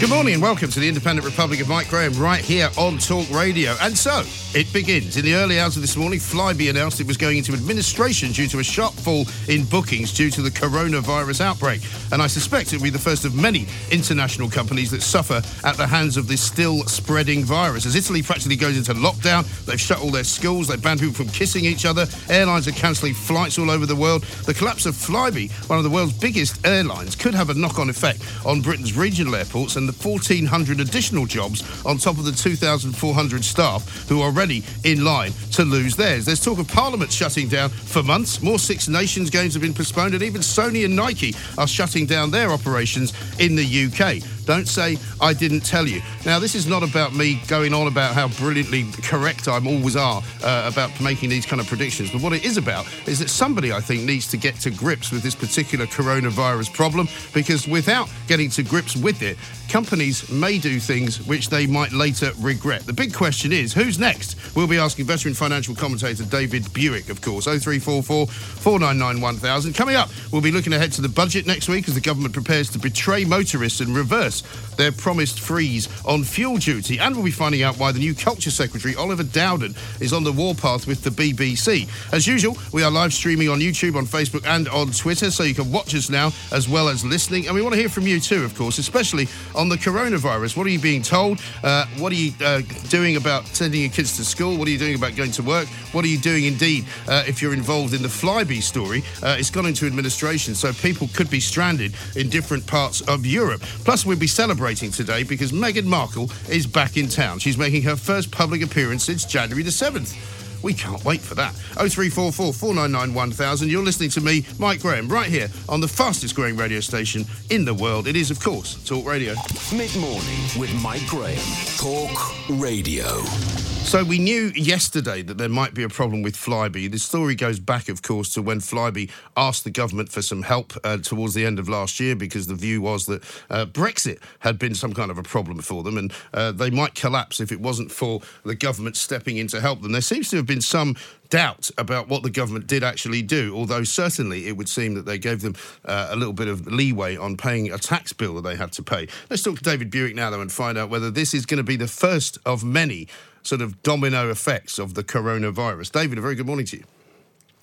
Good morning and welcome to the Independent Republic of Mike Graham right here on Talk Radio. And so it begins. In the early hours of this morning, Flybe announced it was going into administration due to a sharp fall in bookings due to the coronavirus outbreak. And I suspect it will be the first of many international companies that suffer at the hands of this still spreading virus. As Italy practically goes into lockdown, they've shut all their schools, they've banned people from kissing each other, airlines are cancelling flights all over the world. The collapse of Flybe, one of the world's biggest airlines, could have a knock on effect on Britain's regional airports and the 1,400 additional jobs on top of the 2,400 staff who are already in line to lose theirs. There's talk of Parliament shutting down for months. More Six Nations games have been postponed, and even Sony and Nike are shutting down their operations in the UK. Don't say I didn't tell you. Now, this is not about me going on about how brilliantly correct I always are uh, about making these kind of predictions, but what it is about is that somebody, I think, needs to get to grips with this particular coronavirus problem because without getting to grips with it, companies may do things which they might later regret. The big question is who's next? We'll be asking veteran financial commentator David Buik, of course. 0344 499 1000. Coming up, we'll be looking ahead to the budget next week as the government prepares to betray motorists and reverse their promised freeze on fuel duty. And we'll be finding out why the new Culture Secretary, Oliver Dowden, is on the warpath with the BBC. As usual, we are live streaming on YouTube, on Facebook, and on Twitter, so you can watch us now as well as listening. And we want to hear from you too, of course, especially on the coronavirus. What are you being told? Uh, what are you uh, doing about sending your kids to school? What are you doing about going to work? What are you doing indeed uh, if you're involved in the Flybe story? Uh, it's gone into administration, so people could be stranded in different parts of Europe. Plus, we'll be celebrating today because Meghan Markle is back in town. She's making her first public appearance since January the 7th. We can't wait for that. 0344 499 1000. You're listening to me, Mike Graham, right here on the fastest growing radio station in the world. It is, of course, Talk Radio. Mid morning with Mike Graham. Talk Radio. So we knew yesterday that there might be a problem with Flybe. The story goes back, of course, to when Flybe asked the government for some help uh, towards the end of last year because the view was that uh, Brexit had been some kind of a problem for them and uh, they might collapse if it wasn't for the government stepping in to help them. There seems to have been some doubt about what the government did actually do, although certainly it would seem that they gave them uh, a little bit of leeway on paying a tax bill that they had to pay. Let's talk to David Buik now, though, and find out whether this is going to be the first of many sort of domino effects of the coronavirus. David, a very good morning to you.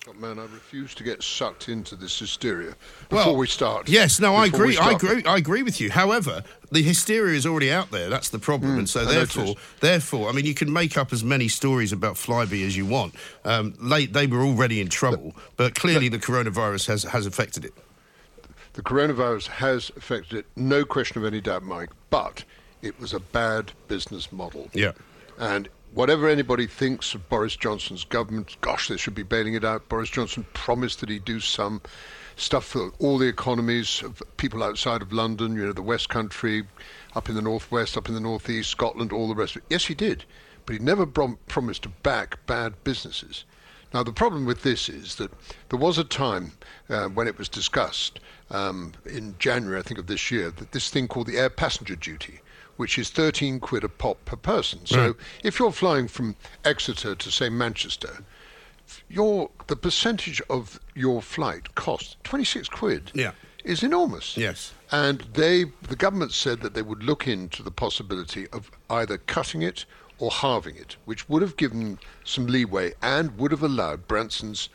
Oh, Man, I refuse to get sucked into this hysteria before we start. Yes, no, I agree. I agree. I agree with you. However, the hysteria is already out there. That's the problem, and so I therefore, noticed. therefore, I mean, you can make up as many stories about Flybe as you want. Um, late, they were already in trouble, but clearly the coronavirus has has affected it. The coronavirus has affected it, no question of any doubt, Mike, but it was a bad business model. Yeah. And whatever anybody thinks of Boris Johnson's government, gosh, they should be bailing it out. Boris Johnson promised that he'd do some stuff for all the economies of people outside of London, you know, the West Country, up in the Northwest, up in the Northeast, Scotland, all the rest of it. Yes, he did. But he never promised to back bad businesses. Now, the problem with this is that there was a time uh, when it was discussed um, in January, I think, of this year, that this thing called the air passenger duty, which is 13 quid a pop per person. So if you're flying from Exeter to, say, Manchester, your the percentage of your flight cost 26 quid Yeah. is enormous. Yes. And they, the government said that they would look into the possibility of either cutting it or halving it, which would have given some leeway and would have allowed Branson's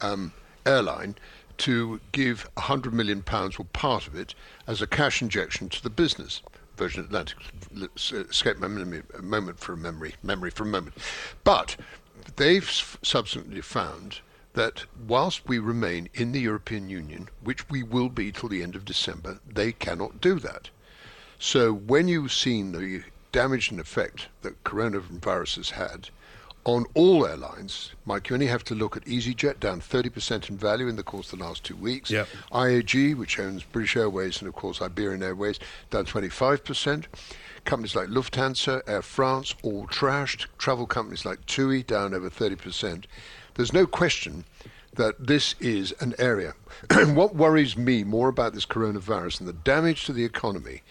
um, airline to give 100 million pounds or part of it as a cash injection to the business. Virgin Atlantic let's, uh, escape my memory, moment for memory, memory for a moment. But they've subsequently found that whilst we remain in the European Union, which we will be till the end of December, they cannot do that. So when you've seen the damage and effect that coronavirus has had on all airlines, Mike, you only have to look at EasyJet down 30% in value in the course of the last two weeks. Yep. IAG, which owns British Airways and of course Iberian Airways, down 25%. Companies like Lufthansa, Air France, all trashed. Travel companies like TUI down over 30%. There's no question that this is an area. what worries me more about this coronavirus and the damage to the economy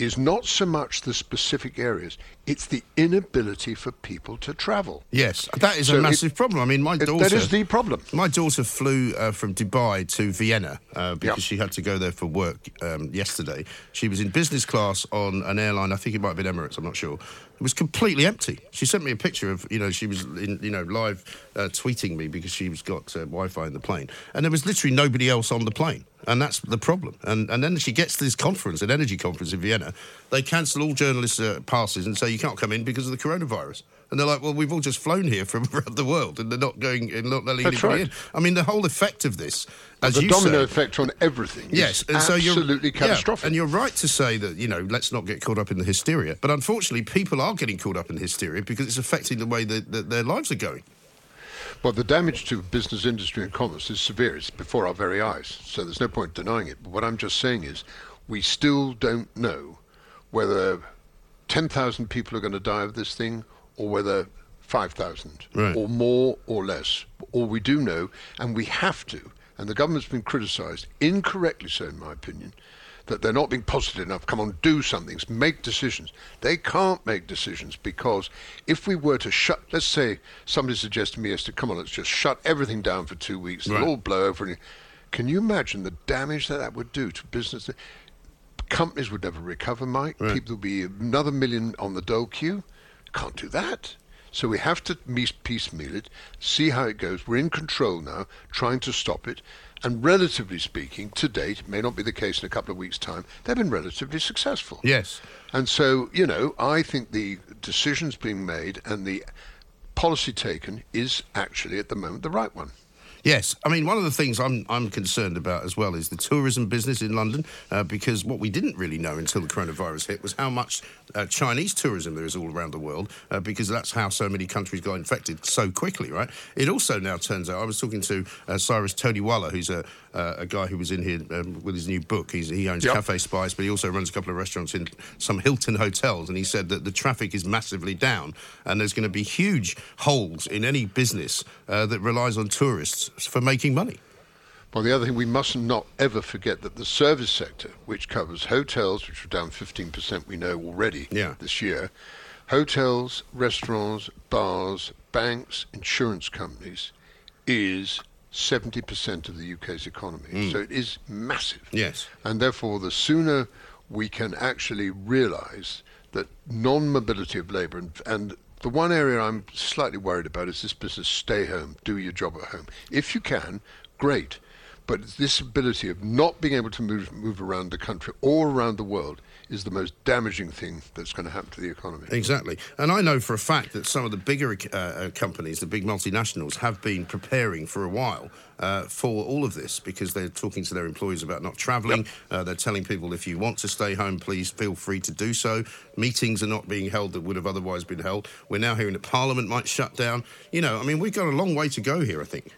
is not so much the specific areas, it's the inability for people to travel. Yes, that is So a it- massive problem. I mean, my It- daughter. that is the problem. My daughter flew uh, from Dubai to Vienna uh, because Yeah. she had to go there for work um, yesterday. She was in business class on an airline. I think it might have been Emirates. I'm not sure. It was completely empty. She sent me a picture of you know she was in, you know live uh, tweeting me because she was got uh, Wi-Fi in the plane, and there was literally nobody else on the plane. And that's the problem. And and then she gets to this conference, an energy conference in Vienna. They cancel all journalists' uh, passes and say you can't come in because of the coronavirus. And they're like, well, we've all just flown here from around the world, and they're not going, and not letting That's anybody right. in. I mean, the whole effect of this, as the you domino say, effect on everything Yes, is and so you're absolutely yeah, catastrophic. and you're right to say that you know let's not get caught up in the hysteria. But unfortunately, people are getting caught up in hysteria because it's affecting the way that, that their lives are going. Well, the damage to business, industry, and commerce is severe. It's before our very eyes. So there's no point denying it. But what I'm just saying is, we still don't know whether 10,000 people are going to die of this thing or whether 5,000 Right. or more or less. All we do know, and we have to, and the government's been criticised, incorrectly so in my opinion, that they're not being positive enough. Come on, do something, make decisions. They can't make decisions because if we were to shut, let's say somebody suggested to me yesterday, come on, let's just shut everything down for two weeks. Right. It'll all blow over. And, can you imagine the damage that that would do to business? Companies would never recover, Mike. People would be another million on the dole queue. Can't do that. So we have to piece- piecemeal it, see how it goes. We're in control now, trying to stop it. And relatively speaking, to date, may not be the case in a couple of weeks' time, they've been relatively successful. Yes. And so, you know, I think the decisions being made and the policy taken is actually at the moment the right one. Yes, I mean one of the things I'm I'm concerned about as well is the tourism business in London, uh, because what we didn't really know until the coronavirus hit was how much uh, Chinese tourism there is all around the world, uh, because that's how so many countries got infected so quickly, right? It also now turns out I was talking to uh, Cyrus Todiwala, who's a uh, a guy who was in here um, with his new book. He's, he owns Yep. Cafe Spice, but he also runs a couple of restaurants in some Hilton hotels, and he said that the traffic is massively down, and there's going to be huge holes in any business uh, that relies on tourists for making money. Well, the other thing we must not ever forget that the service sector, which covers hotels, which are down 15%, we know already Yeah. this year, hotels, restaurants, bars, banks, insurance companies, is 70% of the UK's economy. Hmm. So it is massive. Yes. And therefore, the sooner we can actually realise that non-mobility of labour and, and the one area I'm slightly worried about is this business: stay home, do your job at home. If you can, great. But this ability of not being able to move move around the country or around the world is the most damaging thing that's going to happen to the economy. Exactly. And I know for a fact that some of the bigger uh, uh, companies, the big multinationals, have been preparing for a while uh, for all of this because they're talking to their employees about not travelling. Uh, they're telling people if you want to stay home, please feel free to do so. Meetings are not being held that would have otherwise been held. We're now hearing that Parliament might shut down. You know, I mean, we've got a long way to go here, I think.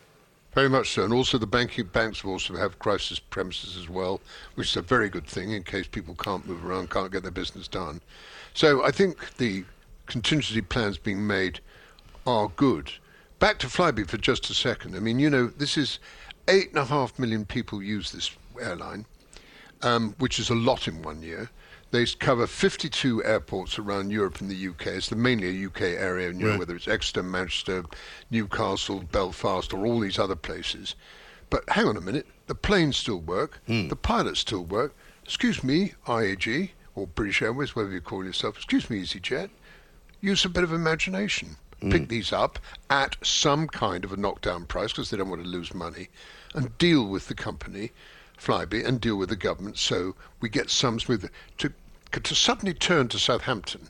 Very much so, and also the banking banks have also have crisis premises as well, which is a very good thing in case people can't move around, can't get their business done. So I think the contingency plans being made are good. Back to Flybe for just a second. I mean, you know, this is eight and a half million people use this airline, um, which is a lot in one year. They cover 52 airports around Europe and the UK. It's the mainly a UK area, you know, Right. whether it's Exeter, Manchester, Newcastle, Belfast, or all these other places. But hang on a minute, the planes still work, hmm. the pilots still work. Excuse me, IAG or British Airways, whatever you call yourself. Excuse me, EasyJet. Use a bit of imagination. Hmm. Pick these up at some kind of a knockdown price because they don't want to lose money, and deal with the company, Flybe, and deal with the government so we get some smoother. To to suddenly turn to Southampton,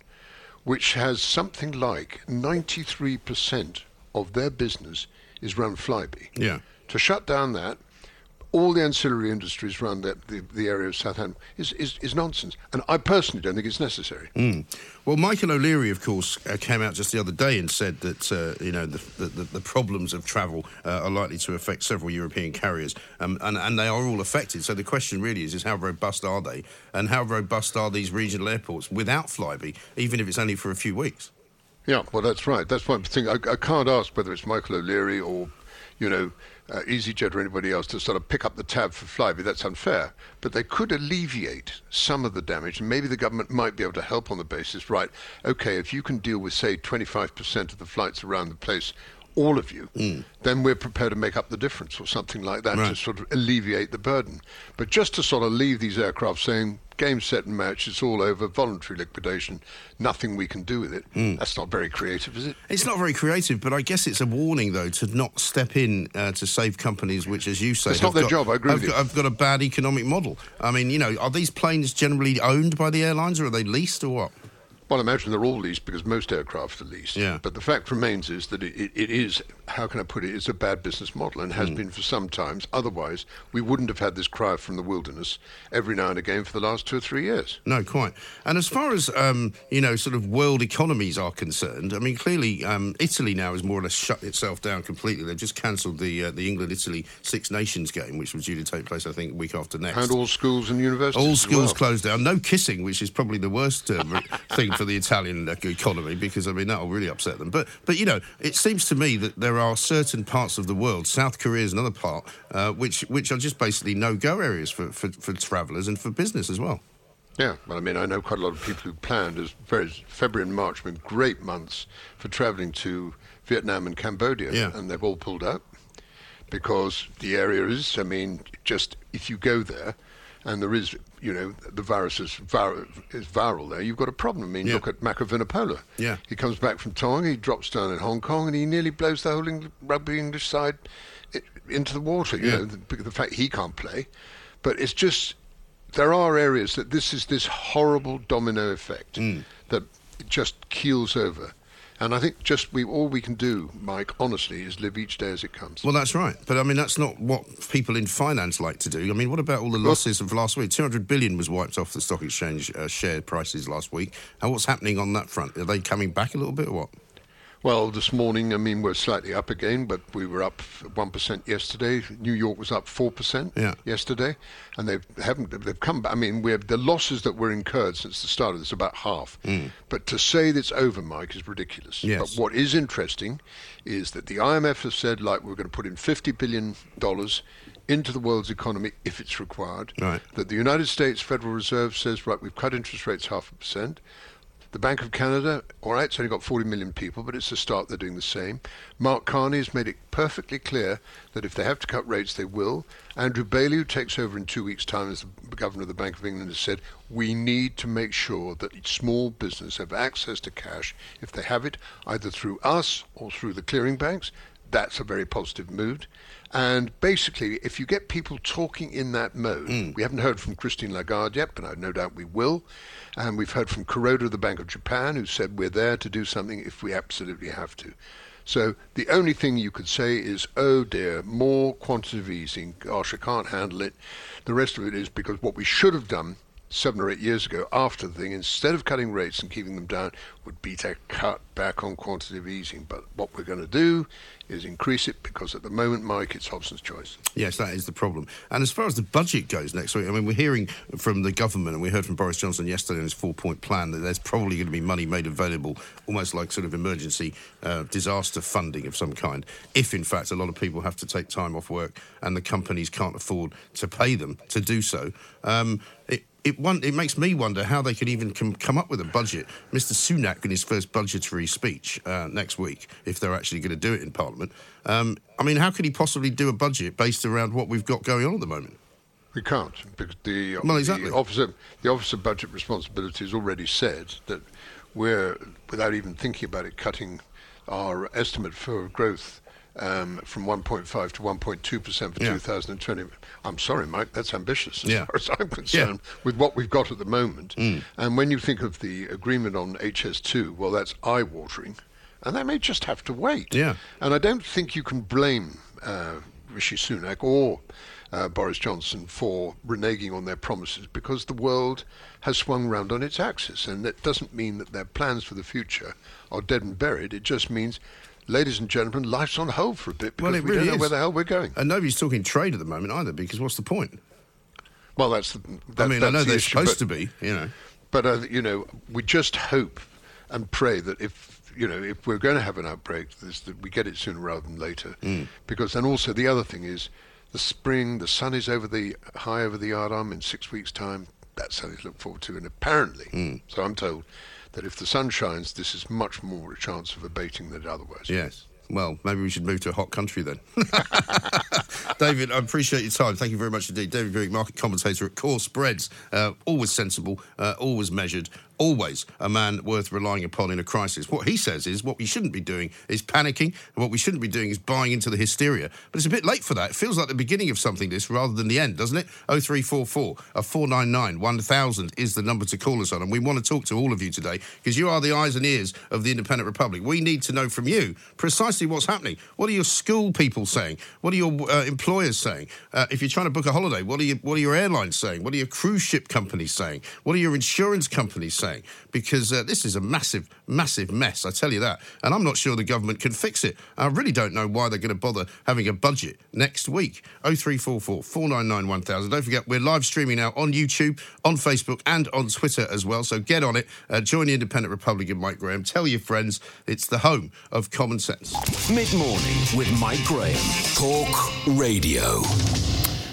which has something like 93% of their business is run Flybe. Yeah. To shut down that, all the ancillary industries around that, the, the area of Southampton is, is, is nonsense. And I personally don't think it's necessary. Mm. Well, Michael O'Leary, of course, uh, came out just the other day and said that uh, you know the, the, the, problems of travel uh, are likely to affect several European carriers, um, and, and they are all affected. So the question really is, is how robust are they, and how robust are these regional airports without Flybe, even if it's only for a few weeks? Yeah, well, that's right. That's one thing. I, I can't ask whether it's Michael O'Leary or, you know, uh, EasyJet or anybody else to sort of pick up the tab for Flybe. That's unfair. But they could alleviate some of the damage, and maybe the government might be able to help on the basis, right, okay, if you can deal with, say, 25% of the flights around the place all of you, mm. then we're prepared to make up the difference or something like that right. to sort of alleviate the burden. But just to sort of leave these aircraft saying, game, set, and match, it's all over, voluntary liquidation, nothing we can do with it, mm. that's not very creative, is it? It's not very creative, but I guess it's a warning, though, to not step in uh, to save companies which, as you say, it's not their got, job, I agree with got. I've got a bad economic model. I mean, you know, are these planes generally owned by the airlines or are they leased or what? Well, I imagine they're all leased because most aircraft are leased. Yeah. But the fact remains is that it, it is, how can I put it, it's a bad business model and has mm. been for some times. Otherwise, we wouldn't have had this cry from the wilderness every now and again for the last two or three years. No, quite. And as far as, um, you know, sort of world economies are concerned, I mean, clearly um, Italy now has more or less shut itself down completely. They've just cancelled the, uh, the England-Italy Six Nations game, which was due to take place, I think, a week after next. And all schools and universities All schools well. closed down. No kissing, which is probably the worst uh, thing for the Italian economy because I mean that'll really upset them. But but you know, it seems to me that there are certain parts of the world, South Korea is another part, uh, which which are just basically no go areas for, for, for travellers and for business as well. Yeah, well, I mean, I know quite a lot of people who planned as very February and March have been great months for travelling to Vietnam and Cambodia, yeah. and they've all pulled out because the area is, I mean, just if you go there, and there is, you know, the virus is, vir- is viral there, you've got a problem. I mean, yeah. look at Mako Vunipola. Yeah. He comes back from Tonga, he drops down in Hong Kong, and he nearly blows the whole Eng- rugby English side into the water, you yeah. know, the, the fact he can't play. But it's just, there are areas that this is this horrible domino effect mm. that just keels over. And I think just we all we can do, Mike, honestly, is live each day as it comes. Well, that's right. But I mean, that's not what people in finance like to do. I mean, what about all the losses well, of last week? 200 billion was wiped off the stock exchange uh, share prices last week. And what's happening on that front? Are they coming back a little bit or what? Well, this morning, I mean, we're slightly up again, but we were up 1% yesterday. New York was up 4% yeah. yesterday. And they haven't, they've come back. I mean, we have the losses that were incurred since the start of this, about half. Mm. But to say that it's over, Mike, is ridiculous. Yes. But what is interesting is that the IMF has said, like, we're going to put in $50 billion into the world's economy if it's required. Right. That the United States Federal Reserve says, right, we've cut interest rates half a percent. The Bank of Canada, all right, it's only got 40 million people, but it's a start. They're doing the same. Mark Carney has made it perfectly clear that if they have to cut rates, they will. Andrew Bailey, who takes over in two weeks' time as the governor of the Bank of England, has said we need to make sure that small business have access to cash if they have it, either through us or through the clearing banks. That's a very positive mood. And basically, if you get people talking in that mode, mm. we haven't heard from Christine Lagarde yet, but I no doubt we will. And we've heard from Kuroda of the Bank of Japan, who said we're there to do something if we absolutely have to. So the only thing you could say is, oh dear, more quantitative easing. Gosh, I can't handle it. The rest of it is because what we should have done seven or eight years ago after the thing, instead of cutting rates and keeping them down, would be to cut back on quantitative easing. But what we're going to do is increase it because at the moment, Mike, it's Hobson's choice. Yes, that is the problem. And as far as the budget goes next week, I mean, we're hearing from the government, and we heard from Boris Johnson yesterday in his four point plan that there's probably going to be money made available, almost like sort of emergency uh, disaster funding of some kind, if in fact a lot of people have to take time off work and the companies can't afford to pay them to do so. Um, it, it, one, it makes me wonder how they could even com- come up with a budget. Mr. Sunak, in his first budgetary speech uh, next week, if they're actually going to do it in Parliament, um, I mean, how could he possibly do a budget based around what we've got going on at the moment? We can't because the, well, exactly. the office of, the office of budget responsibility has already said that we're, without even thinking about it, cutting our estimate for growth um, from 1.5 to 1.2 percent for Yeah. 2020. I'm sorry, Mike, that's ambitious as Yeah. far as I'm concerned with what we've got at the moment. Mm. And when you think of the agreement on HS2, well, that's eye-watering. and they may just have to wait. Yeah. And I don't think you can blame uh, Rishi Sunak or uh, Boris Johnson for reneging on their promises because the world has swung round on its axis. And that doesn't mean that their plans for the future are dead and buried. It just means, ladies and gentlemen, life's on hold for a bit because Well, it we really don't know is. where the hell we're going. And nobody's talking trade at the moment either, because what's the point? Well, that's the. That, I mean, I know the they're issue, supposed but- to be, you know. But uh, you know, we just hope and pray that if you know if we're going to have an outbreak, this, that we get it sooner rather than later. Mm. Because then also the other thing is, the spring, the sun is over the high over the yard arm in six weeks' time. That's something to look forward to. And apparently, Mm. so I'm told, that if the sun shines, this is much more a chance of abating than otherwise. Yes. Well, maybe we should move to a hot country then. David, I appreciate your time. Thank you very much indeed. David Buik, market commentator at Core Spreads. Uh, always sensible, uh, always measured, always a man worth relying upon in a crisis. What he says is what we shouldn't be doing is panicking, and what we shouldn't be doing is buying into the hysteria. But it's a bit late for that. It feels like the beginning of something, this, rather than the end, doesn't it? 0344 uh, 499 1000 is the number to call us on. And we want to talk to all of you today because you are the eyes and ears of the Independent Republic. We need to know from you precisely what's happening. What are your school people saying? What are your uh, employers saying? Uh, if you're trying to book a holiday, what are, you, what are your airlines saying? What are your cruise ship companies saying? What are your insurance companies saying? Because uh, this is a massive, massive mess, I tell you that. And I'm not sure the government can fix it. I really don't know why they're going to bother having a budget next week. 0344 499 1000. Don't forget, we're live streaming now on YouTube, on Facebook, and on Twitter as well. So get on it. Uh, join the Independent Republican, Mike Graham. Tell your friends it's the home of common sense. Mid morning with Mike Graham. Talk Radio.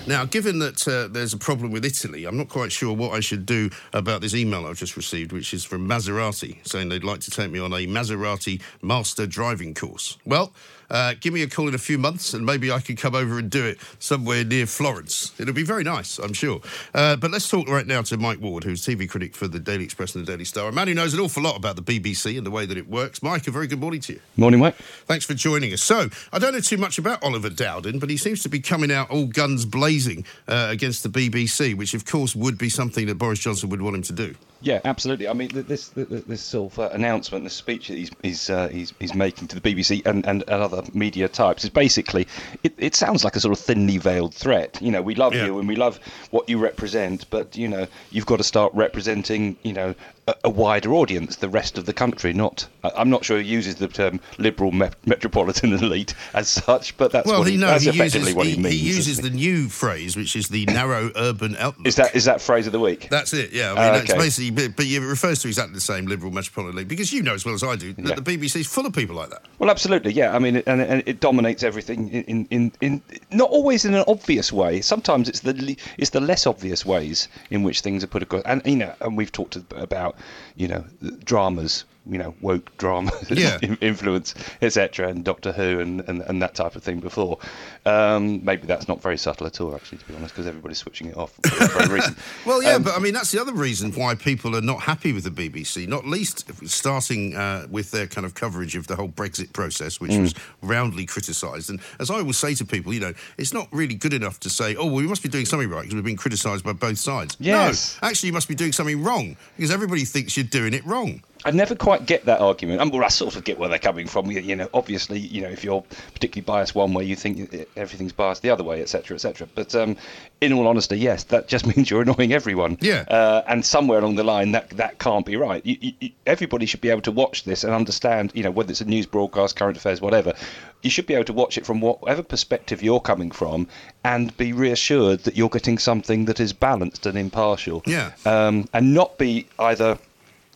Now, given that uh, there's a problem with Italy, I'm not quite sure what I should do about this email I've just received, which is from Maserati, saying they'd like to take me on a Maserati master driving course. Well, uh, give me a call in a few months and maybe I can come over and do it somewhere near Florence. It'll be very nice, I'm sure. Uh, but let's talk right now to Mike Ward, who's TV critic for the Daily Express and the Daily Star, a man who knows an awful lot about the BBC and the way that it works. Mike, a very good morning to you. Morning, Mike. Thanks for joining us. So, I don't know too much about Oliver Dowden, but he seems to be coming out all guns blazing uh, against the BBC, which, of course, would be something that Boris Johnson would want him to do. Yeah, absolutely. I mean, th- this th- th- this sort of uh, announcement, the speech that he's he's, uh, he's he's making to the BBC and, and, and other media types is basically it, it sounds like a sort of thinly veiled threat. You know, we love Yeah. you and we love what you represent, but you know, you've got to start representing you know a, wider audience, the rest of the country. Not, I'm not sure he uses the term liberal me- metropolitan elite as such, but that's well, what he, no, that's he effectively uses, what he, he means. he uses the new phrase, which is the narrow urban outlook. Is that is that phrase of the week? That's it, yeah. I mean, Ah, it's basically, but, it refers to exactly the same liberal metropolitan elite because you know as well as I do that Yeah. the BBC is full of people like that. Well, absolutely, yeah. I mean, it, and, and it dominates everything in, in, in, in not always in an obvious way. Sometimes it's the it's the less obvious ways in which things are put across. And you know, and we've talked about you know dramas, you know, woke drama Yeah. influence, etc., and Doctor Who and, and, and that type of thing before. Um, maybe that's not very subtle at all, actually, to be honest, because everybody's switching it off for that very reason. Well, yeah, Um, but I mean, that's the other reason why people are not happy with the BBC, not least starting uh, with their kind of coverage of the whole Brexit process, which Mm. was roundly criticised. And as I always say to people, you know, it's not really good enough to say, oh, well, we must be doing something right because we've been criticised by both sides. Yes. No, actually, you must be doing something wrong because everybody thinks you're doing it wrong. I never quite get that argument. I well, I sort of get where they're coming from. You, you know, obviously, you know, if you're particularly biased one way, you think everything's biased the other way, etc., etc. But um, in all honesty, yes, that just means you're annoying everyone. Yeah. Uh, and somewhere along the line, that that can't be right. You, you, you- everybody should be able to watch this and understand. You know, whether it's a news broadcast, current affairs, whatever. You should be able to watch it from whatever perspective you're coming from, and be reassured that you're getting something that is balanced and impartial. Yeah. Um, and not be either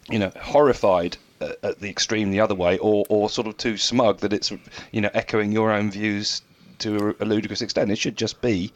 you know, horrified at, at the extreme the other way, or, or sort of too smug that it's, you know, echoing your own views to a ludicrous extent. It should just be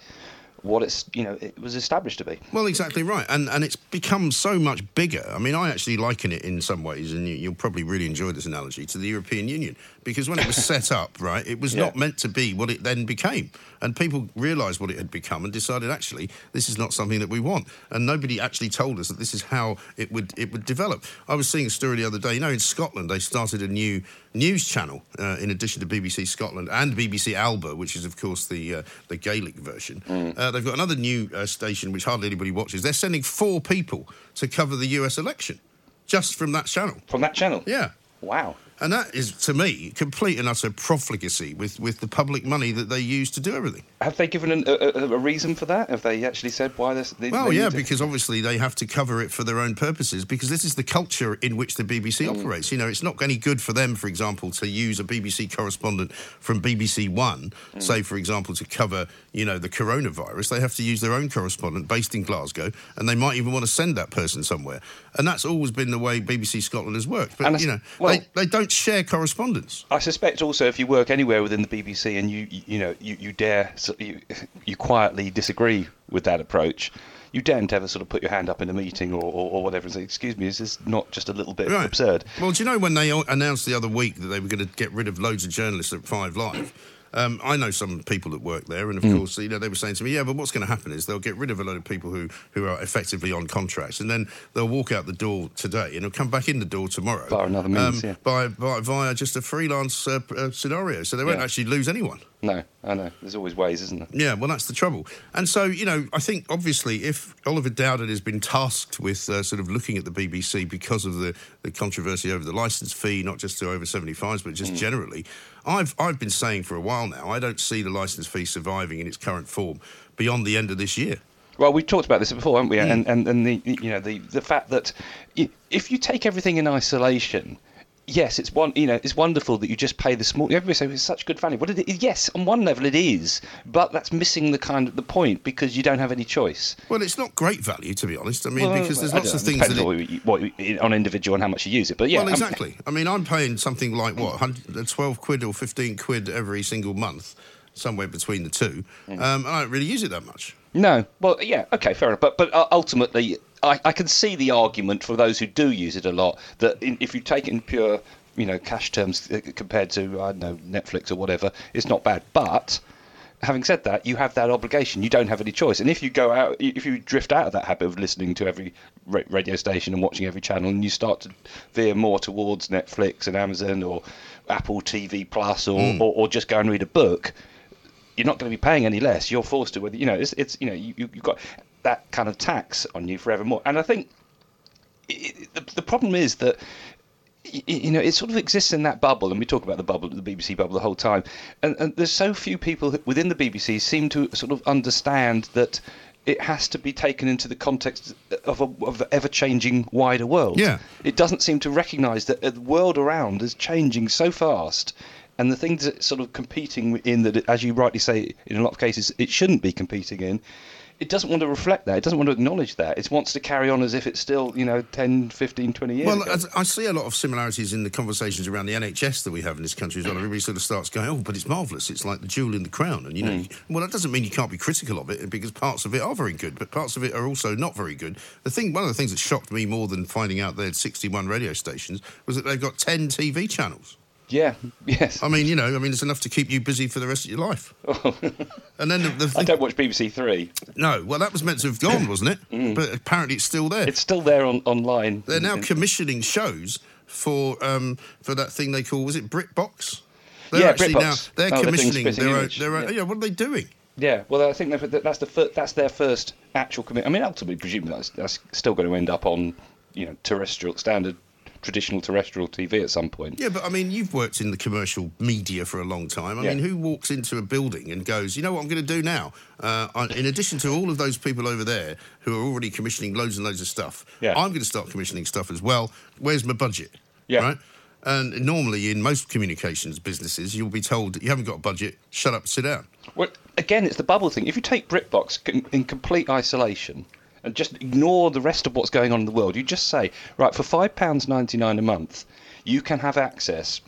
what it's, you know, it was established to be. Well, exactly right, and and it's become so much bigger. I mean, I actually liken it in some ways, and you, you'll probably really enjoy this analogy to the European Union because when it was set up, right, it was Yeah. not meant to be what it then became, and people realised what it had become and decided actually this is not something that we want, and nobody actually told us that this is how it would it would develop. I was seeing a story the other day. You know, in Scotland they started a new news channel uh, in addition to BBC Scotland and BBC Alba, which is of course the uh, the Gaelic version. Uh, they've got another new uh, station which hardly anybody watches. They're sending four people to cover the US election just from that channel. From that channel? Yeah. Wow. And that is, to me, complete and utter profligacy with, with the public money that they use to do everything. Have they given an, a, a, reason for that? Have they actually said why this? They, Well, they yeah, because obviously they have to cover it for their own purposes because this is the culture in which the BBC Mm. operates. You know, it's not any good for them, for example, to use a BBC correspondent from BBC One, Mm. say, for example, to cover, you know, the coronavirus. They have to use their own correspondent based in Glasgow and they might even want to send that person somewhere. And that's always been the way BBC Scotland has worked. But, you know, well- they, they don't share correspondents. I suspect also if you work anywhere within the BBC and you you, you know you, you dare you, you quietly disagree with that approach, you daren't ever sort of put your hand up in a meeting or, or, or whatever and say, "Excuse me, is this not just a little bit Right. absurd?" Well, do you know when they announced the other week that they were going to get rid of loads of journalists at Five Live? Um, I know some people that work there, and of course, you know, they were saying to me, "Yeah, but what's going to happen is they'll get rid of a load of people who, who are effectively on contracts, and then they'll walk out the door today, and they'll come back in the door tomorrow Via another means, yeah. by, by via just a freelance uh, uh, scenario, so they won't Yeah. actually lose anyone." No, I know. There's always ways, isn't there? Yeah, well, that's the trouble. And so, you know, I think obviously if Oliver Dowden has been tasked with uh, sort of looking at the BBC because of the, the controversy over the licence fee, not just to over 75s, but just generally, I've, I've been saying for a while now, I don't see the licence fee surviving in its current form beyond the end of this year. Well, we've talked about this before, haven't we? Hmm. And, and and the you know the the fact that if you take everything in isolation. Yes, it's one. You know, it's wonderful that you just pay the small. Everybody says it's such good value. What it is, yes, on one level it is, but that's missing the kind of the point because you don't have any choice. Well, it's not great value, to be honest. I mean, Well, because there's lots of things that it, what you- what you- on individual and how much you use it. But yeah, well, exactly. I mean, I'm paying something like what, 100 12 quid or 15 quid every single month, somewhere between the two. Hmm. Um, I don't really use it that much. No, well, yeah, okay, fair enough. But but uh, ultimately, I, I can see the argument for those who do use it a lot that in, if you take it in pure, you know, cash terms uh, compared to I don't know Netflix or whatever, it's not bad. But having said that, you have that obligation. You don't have any choice. And if you go out, if you drift out of that habit of listening to every radio station and watching every channel, and you start to veer more towards Netflix and Amazon or Apple TV Plus or, or, or just go and read a book, you're not going to be paying any less. You're forced to, whether you know, it's, it's you know, you- you've got that kind of tax on you forevermore. And I think i i the, the problem is that you know it sort of exists in that bubble, and we talk about the bubble, the BBC bubble, the whole time. And, and there's so few people within the BBC seem to sort of understand that. It has to be taken into the context of, a, of the ever-changing wider world. Yeah. It doesn't seem to recognise that the world around is changing so fast, and the things that sort of competing in that, as you rightly say, in a lot of cases, it shouldn't be competing in. It doesn't want to reflect that. It doesn't want to acknowledge that. It wants to carry on as if it's still, you know, 10, 15, 20 years Well, ago. I see a lot of similarities in the conversations around the NHS that we have in this country as well. Mm. Everybody sort of starts going, "Oh, but it's marvellous. It's like the jewel in the crown." And you know, mm. well, that doesn't mean you can't be critical of it because parts of it are very good, but parts of it are also not very good. The thing, one of the things that shocked me more than finding out they had 61 radio stations was that they've got 10 TV channels. Yeah, yes. I mean, you know, I mean, it's enough to keep you busy for the rest of your life. and then the, the I don't watch BBC Three. no, well, that was meant to have gone, wasn't it? But apparently, it's still there. It's still there on online. They're now commissioning shows for um, for that thing they call was it BritBox? They're Yeah, actually BritBox. now they're Oh, they're commissioning spitting their own, their own. yeah. Yeah. what are they doing? Yeah, well, I think that's the fir- that's their first actual commit. I mean, ultimately, presumably that's, that's still going to end up on, you know, terrestrial standard, traditional terrestrial TV at some point. Yeah, but I mean, you've worked in the commercial media for a long time. I Yeah. mean, who walks into a building and goes, you know what I'm going to do now? Uh, I, in addition to all of those people over there who are already commissioning loads and loads of stuff, Yeah. I'm going to start commissioning stuff as well. Where's my budget? Yeah. Right. And normally, in most communications businesses, you'll be told you haven't got a budget. Shut up, sit down. Well, again, it's the bubble thing. If you take BritBox in complete isolation and just ignore the rest of what's going on in the world, you just say, right, for five pounds ninety nine a month, you can have access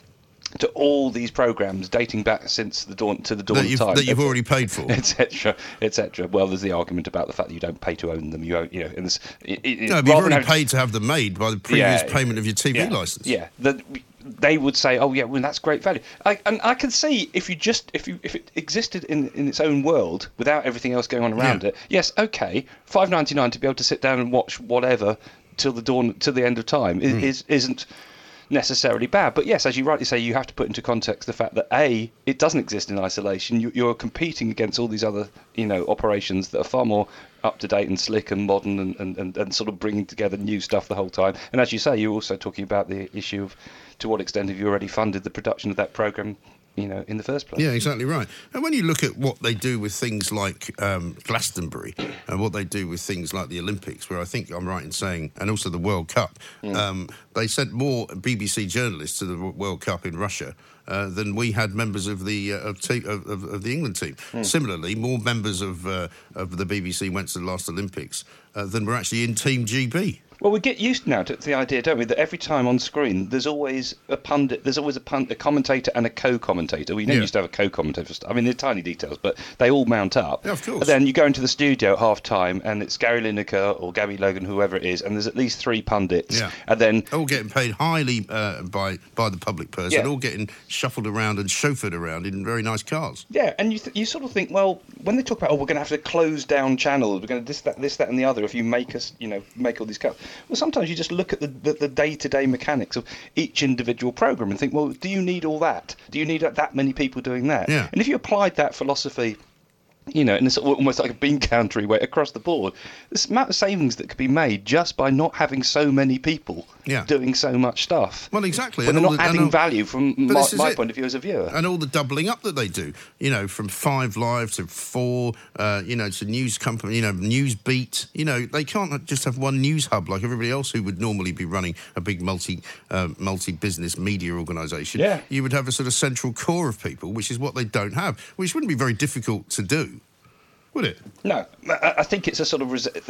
to all these programs dating back since the dawn to the dawn That of time. that you've already paid for. etc. etc. Well, there's the argument about the fact that you don't pay to own them. You own, you know, and this, it, it, No, but you've already having- paid to have them made by the previous Yeah, payment of your TV yeah, license. Yeah, the, they would say, "Oh, yeah, well, that's great value." I, and I can see if you just if you if it existed in in its own world without everything else going on around Yeah. it. Yes, okay, five ninety nine to be able to sit down and watch whatever till the dawn till the end of time is, hmm. is isn't necessarily bad. But yes, as you rightly say, you have to put into context the fact that a it doesn't exist in isolation. You, you're competing against all these other you know operations that are far more up to date and slick and modern and, and, and, and sort of bringing together new stuff the whole time. And as you say, you're also talking about the issue of to what extent have you already funded the production of that program you know, in the first place. Yeah, exactly right. And when you look at what they do with things like um, Glastonbury and what they do with things like the Olympics, where I think I'm right in saying, and also the World Cup, um, they sent more BBC journalists to the World Cup in Russia. Uh, than we had members of the uh, of, te- of, of, of the England team. Mm. Similarly, more members of uh, of the BBC went to the last Olympics uh, than were actually in Team GB. Well, we get used now to the idea, don't we, that every time on screen there's always a pundit, there's always a, a commentator and a co-commentator. We never Yeah. used to have a co-commentator. I mean, they're tiny details, but they all mount up. Yeah, of course. And then you go into the studio at half time, and it's Gary Lineker or Gabby Logan, whoever it is, and there's at least three pundits. Yeah. And then all getting paid highly uh, by by the public purse, Yeah. and all getting shuffled around and chauffeured around in very nice cars. Yeah, and you th- you sort of think, well, when they talk about, oh, we're going to have to close down channels, we're going to this, that, this, that, and the other. If you make us, you know, make all these cuts. Well, sometimes you just look at the, the, the day-to-day mechanics of each individual program and think, well, do you need all that? Do you need that many people doing that? Yeah. And if you applied that philosophy. You know, and it's al- almost like a bean countery way across the board. This amount of savings that could be made just by not having so many people Yeah. doing so much stuff. Well, exactly. When they're all not the- and adding all- value from my, my point of view as a viewer. and all the doubling up that they do. You know, from five live to four. Uh, you know, to news company. You know, news beat. You know, they can't just have one news hub like everybody else who would normally be running a big multi uh, multi business media organisation. Yeah. you would have a sort of central core of people, which is what they don't have, which wouldn't be very difficult to do, would it? No, I think it's a sort of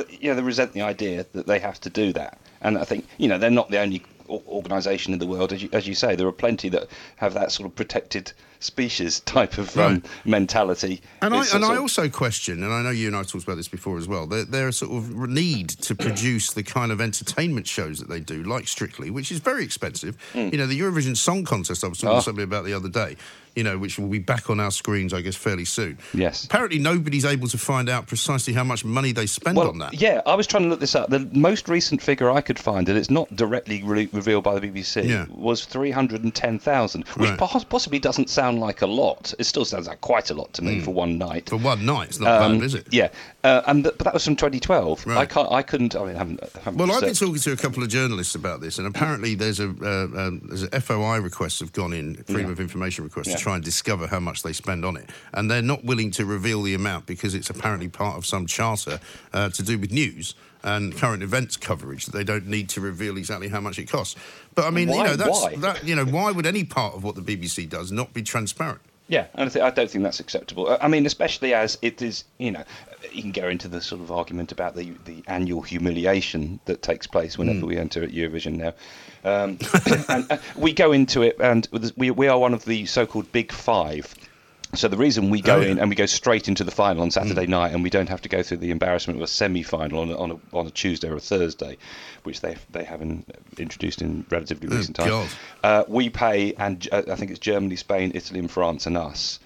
you know they resent the idea that they have to do that, and I think you know they're not the only organisation in the world, as you, as you say. There are plenty that have that sort of protected species type of um, Right. mentality. And I It's and I also question, and I know you and I talked about this before as well. Their, their sort of need to produce the kind of entertainment shows that they do, like Strictly, which is very expensive. Hmm. You know, the Eurovision Song Contest I was talking Ah. to somebody about the other day. You know, which will be back on our screens, I guess, fairly soon. Yes. Apparently, nobody's able to find out precisely how much money they spend well, on that. yeah, I was trying to look this up. The most recent figure I could find, and it's not directly re- revealed by the BBC, Yeah. was three hundred and ten thousand, which Right. pos- possibly doesn't sound like a lot. It still sounds like quite a lot to me for one night. For one night, it's not Um, bad, is it? Yeah, uh, and th- but that was from 2012. I can't. I couldn't. I mean, I haven't. I haven't Well, I've been talking to a couple of journalists about this, and apparently there's a uh, um, there's a FOI requests have gone in, freedom Yeah. of information requests, Yeah. to try and discover how much they spend on it, and they're not willing to reveal the amount because it's apparently part of some charter uh, to do with news and current events coverage that they don't need to reveal exactly how much it costs. But I mean, you know, that's Why? that. You know, why would any part of what the BBC does not be transparent? Yeah, and I, don't think that's acceptable. Uh, I mean, especially as it is, you know, you can go into the sort of argument about the the annual humiliation that takes place whenever we enter at Eurovision now. Um, and uh, we go into it, and we we are one of the so-called Big Five. So the reason we go Oh, yeah. in and we go straight into the final on Saturday night, and we don't have to go through the embarrassment of a semi-final on a, on a, on a Tuesday or a Thursday, which they they haven't introduced in relatively Oh, recent times. Uh, we pay, and uh, I think it's Germany, Spain, Italy, and France, and us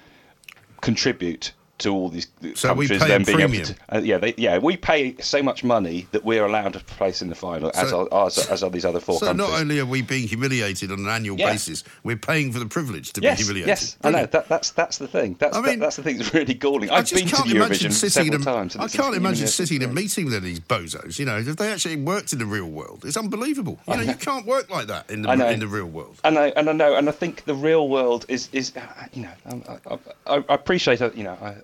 contribute to all these So we countries. then being able premium. to, uh, yeah, they, yeah, we pay so much money that we're allowed to place in the final, as are, as, as are these other four So countries. not only are we being humiliated on an annual Yeah. basis, we're paying for the privilege to Yes, be humiliated. yes, I know. That, that's that's the thing. That's I that- that's the thing that's really galling. I I've just been to can't the imagine Eurovision sitting several a, times. I can't imagine sitting in a meeting with these bozos. You know, if they actually worked in the real world, it's unbelievable. You know, you can't work like that in know. the in the real world. And I and I know, and I think the real world is is uh, you know um, I, I, I appreciate it. You know, I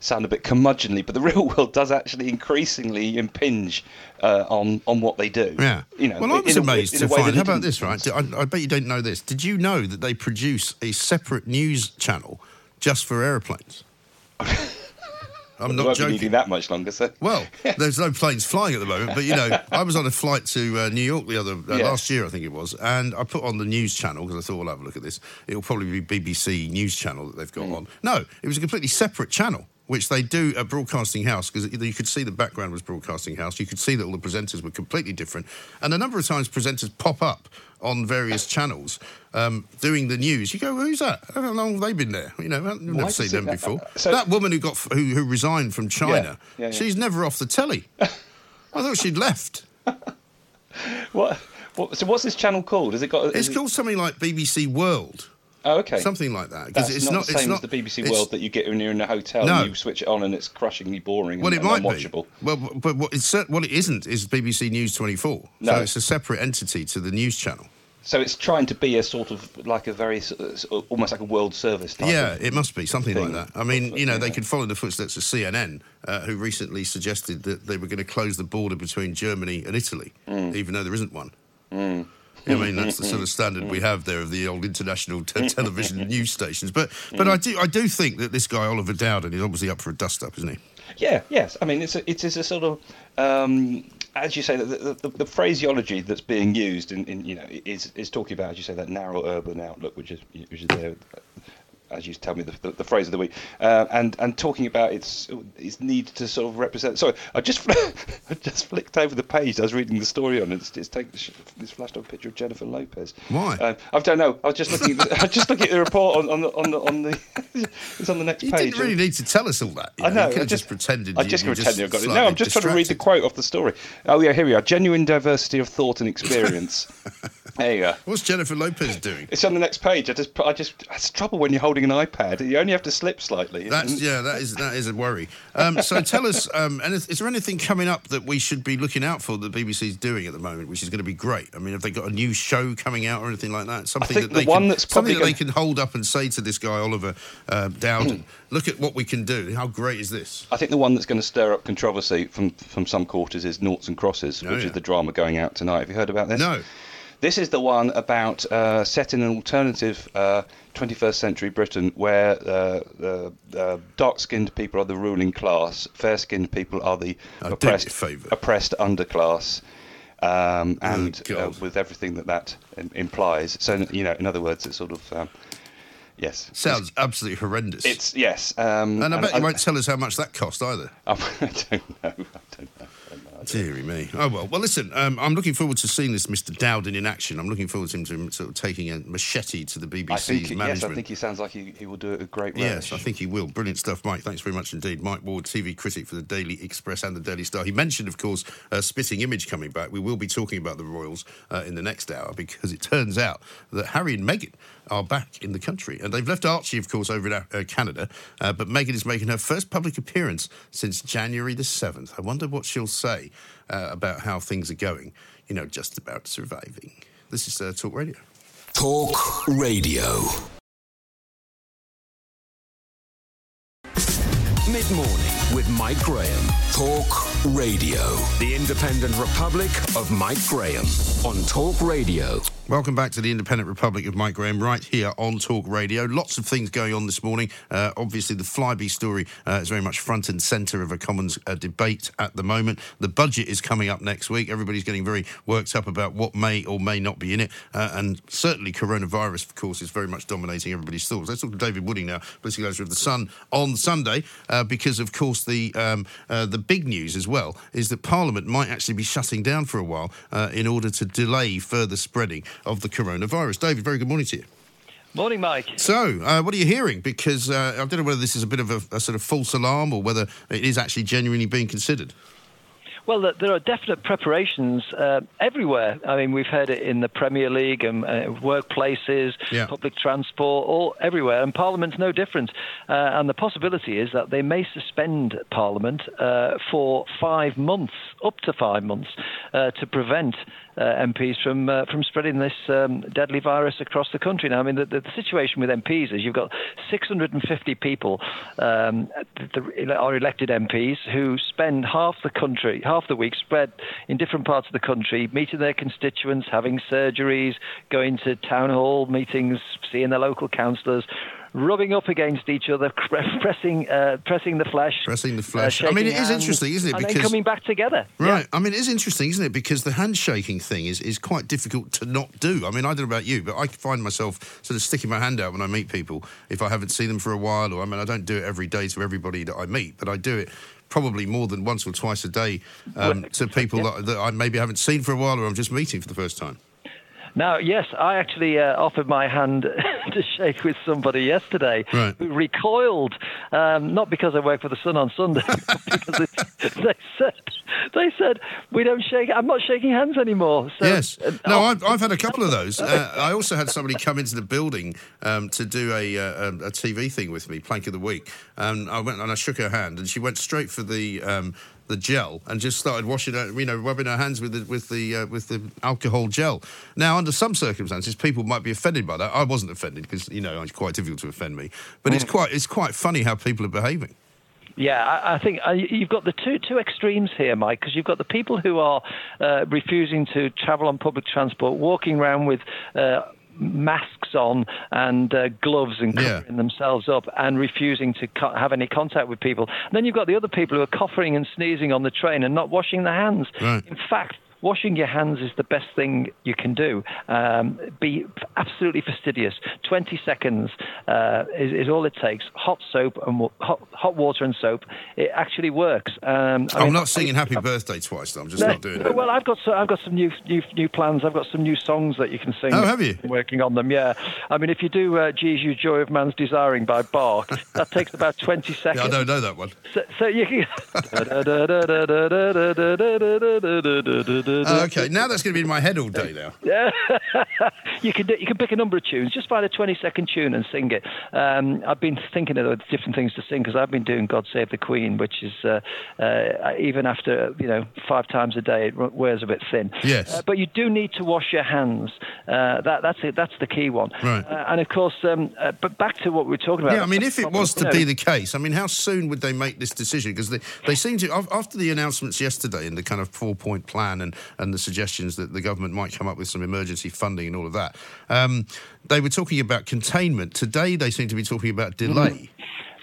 sound a bit curmudgeonly, but the real world does actually increasingly impinge uh, on on what they do. Yeah. You know. well, I was amazed to a way find. How about this? Right? I, I bet you don't know this. Did you know that they produce a separate news channel just for airplanes? I'm not joking. needing that much longer, so. Well, there's no planes flying at the moment, but you know, I was on a flight to uh, New York the other uh, Yeah. last year, I think it was, and I put on the news channel because I thought, well, have a look at this. It'll probably be BBC News Channel that they've got Mm. on. No, it was a completely separate channel. Which they do at Broadcasting House because you could see the background was Broadcasting House. You could see that all the presenters were completely different, and a number of times presenters pop up on various channels um, doing the news. You go, who's that? How long have they been there? You know, I've never seen them uh, before. so- that woman who got who, who resigned from China, Yeah, yeah, yeah. she's never off the telly. I thought she'd left. What What, so what's this channel called? Has it got? It's is it- called something like BBC World, Oh, okay. something like that. Because it's not, not. the it's same not as the BBC World that you get when you're in a hotel No. and you switch it on and it's crushingly boring Well, and, it might unwatchable. be. Well, but- what, it's, what it isn't is BBC News 24. No. So it's a separate entity to the news channel. So it's trying to be a sort of like a very almost like a World Service type. Yeah, it must be something like that. I mean, you know, they could follow the footsteps of CNN, uh, who recently suggested that they were going to close the border between Germany and Italy, Mm. even though there isn't one. I mean, that's the sort of standard we have there of the old international te- television news stations. But, but I do, I do think that this guy Oliver Dowden is obviously up for a dust-up, isn't he? Yeah, yes. I mean, it's a, it is a sort of, um, as you say, the, the, the, the phraseology that's being used in, in, you know, is is talking about, as you say, that narrow urban outlook, which is which is there, as you tell me, the, the, the phrase of the week, uh, and and talking about its its need to sort of represent. Sorry, I just I just flicked over the page. I was reading the story on it. It's, it's taken this flashed up picture of Jennifer Lopez. Why? Uh, I don't know. I was just looking. At the, I was just looking at the report on, on the on the on the. it's on the next You page. You didn't really need to tell us all that. you I know. You could I have just, pretended. I just pretended I got it. No, I'm just trying to read the quote off the story. Oh yeah, here we are. Genuine diversity of thought and experience. there you go. What's Jennifer Lopez doing? It's on the next page. I just, I just, it's trouble when you're holding an iPad. You only have to slip slightly. That's yeah, that is that is a worry. Um, so tell us, um, and is is there anything coming up that we should be looking out for that BBC's doing at the moment, which is going to be great? I mean, have they got a new show coming out or anything like that? Something that the they one can, that's something that they can hold up and say to this guy Oliver uh, Dowden, look at what we can do. How great is this? I think the one that's going to stir up controversy from from some quarters is Noughts and Crosses, Oh, which yeah. is the drama going out tonight. Have you heard about this? No. This is the one about uh, set in an alternative uh, 21st century Britain where uh, uh, uh, dark-skinned people are the ruling class, fair-skinned people are the I do me a oppressed, oppressed underclass, um, and uh, with everything that that im- implies. So, you know, in other words, it's sort of um, yes, Sounds absolutely horrendous. It's yes, um, and I bet you won't tell us how much that cost either. I don't know. I don't know. Deary me. Oh well. Well, listen. Um, I'm looking forward to seeing this Mr. Dowden in action. I'm looking forward to him to sort of taking a machete to the BBC's I think management. yes, I think he sounds like he, he will do it with great Yes. I think he will. Brilliant stuff, Mike. Thanks very much indeed. Mike Ward, TV critic for the Daily Express and the Daily Star. He mentioned, of course, uh, Spitting Image coming back. We will be talking about the Royals uh, in the next hour because it turns out that Harry and Meghan are back in the country. And they've left Archie, of course, over in uh, Canada. Uh, but Meghan is making her first public appearance since January the 7th. I wonder what she'll say uh, about how things are going. You know, just about surviving. This is uh, Talk Radio. Talk Radio. Mid morning with Mike Graham. Talk Radio. The Independent Republic of Mike Graham on Talk Radio. Welcome back to the Independent Republic of Mike Graham, right here on Talk Radio. Lots of things going on this morning. Uh, obviously, the Flybe story uh, is very much front and centre of a Commons uh, debate at the moment. The budget is coming up next week. Everybody's getting very worked up about what may or may not be in it. Uh, and certainly, coronavirus, of course, is very much dominating everybody's thoughts. Let's talk to David Wooding now, political editor of The Sun, on Sunday, uh, because, of course, the, um, uh, the big news as well is that Parliament might actually be shutting down for a while in order to delay further spreading of the coronavirus. David, very good morning to you. Morning, Mike. So, uh, what are you hearing? Because uh, I don't know whether this is a bit of a, a sort of false alarm or whether it is actually genuinely being considered. Well, there- are definite preparations uh, everywhere. I mean, we've heard it in the Premier League and uh, workplaces, Yeah. public transport, all everywhere, and Parliament's no different. Uh, and the possibility is that they may suspend Parliament uh, for five months, up to five months, uh, to prevent MPs from uh, from spreading this um, deadly virus across the country. Now, I mean, the, the, situation with MPs is you've got 650 people um, are elected MPs who spend half the country, half the week spread in different parts of the country, meeting their constituents, having surgeries, going to town hall meetings, seeing their local councillors. Rubbing up against each other, pressing, uh, pressing the flesh, Pressing the uh, flesh. I mean, it is hands, interesting, isn't it? And then Because- coming back together. Right. I mean, it is interesting, isn't it? Because the handshaking thing is, is quite difficult to not do. I mean, I don't know about you, but I find myself sort of sticking my hand out when I meet people if I haven't seen them for a while. Or, I mean, I don't do it every day to everybody that I meet, but I do it probably more than once or twice a day um, to people yeah. that, that I maybe haven't seen for a while or I'm just meeting for the first time. Now, yes, I actually uh, offered my hand to shake with somebody yesterday Right. who recoiled, um, not because I work for the Sun on Sunday, but because it, they said they said we don't shake. I'm not shaking hands anymore. So, yes. uh, No, oh, I've, I've had a couple of those. Uh, I also had somebody come into the building um, to do a, uh, um, a TV thing with me, Plank of the Week. And I went and I shook her hand, and she went straight for the. Um, the gel and just started washing her, you know, rubbing her hands with the with the uh, with the alcohol gel. Now, under some circumstances, people might be offended by that. I wasn't offended because you know it's quite difficult to offend me, but Mm. it's quite it's quite funny how people are behaving. Yeah, I, I think uh, you've got the two two extremes here, Mike, because you've got the people who are uh, refusing to travel on public transport, walking around with. Uh, masks on and uh, gloves and Yeah. covering themselves up and refusing to co- have any contact with people. then you've got the other people who are coughing and sneezing on the train and not washing their hands. Right. In fact, washing your hands is the best thing you can do. Um, be absolutely fastidious. 20 seconds uh, is, is all it takes. Hot soap and hot, hot water and soap. It actually works. Um, I I'm mean, not singing I- Happy Birthday twice. Though. I'm just no, not doing it. Well, I've got so, I've got some new, new new plans. I've got some new songs that you can sing. Oh, have you? I'm working on them, yeah. I mean, if you do uh, "Jesu, Joy of Man's Desiring" by Bach, that takes about 20 Yeah, seconds. I don't know that one. So, so you can. Oh, okay, now that's going to be in my head all day now. you can do, you can pick a number of tunes. Just find a 20 second tune and sing it. Um, I've been thinking of different things to sing because I've been doing "God Save the Queen," which is uh, uh, even after you know five times a day, it wears a bit thin. Yes. Uh, but you do need to wash your hands. Uh, that that's it. That's the key one. Right. Uh, and of course, um, uh, but back to what we were talking about. Yeah, I mean, if it was to know, be the case, I mean, how soon would they make this decision? Because they, they seem to, after the announcements yesterday and the kind of four point plan and, and the suggestions that the government might come up with some emergency funding and all of that, um, they were talking about containment. Today, they seem to be talking about delay.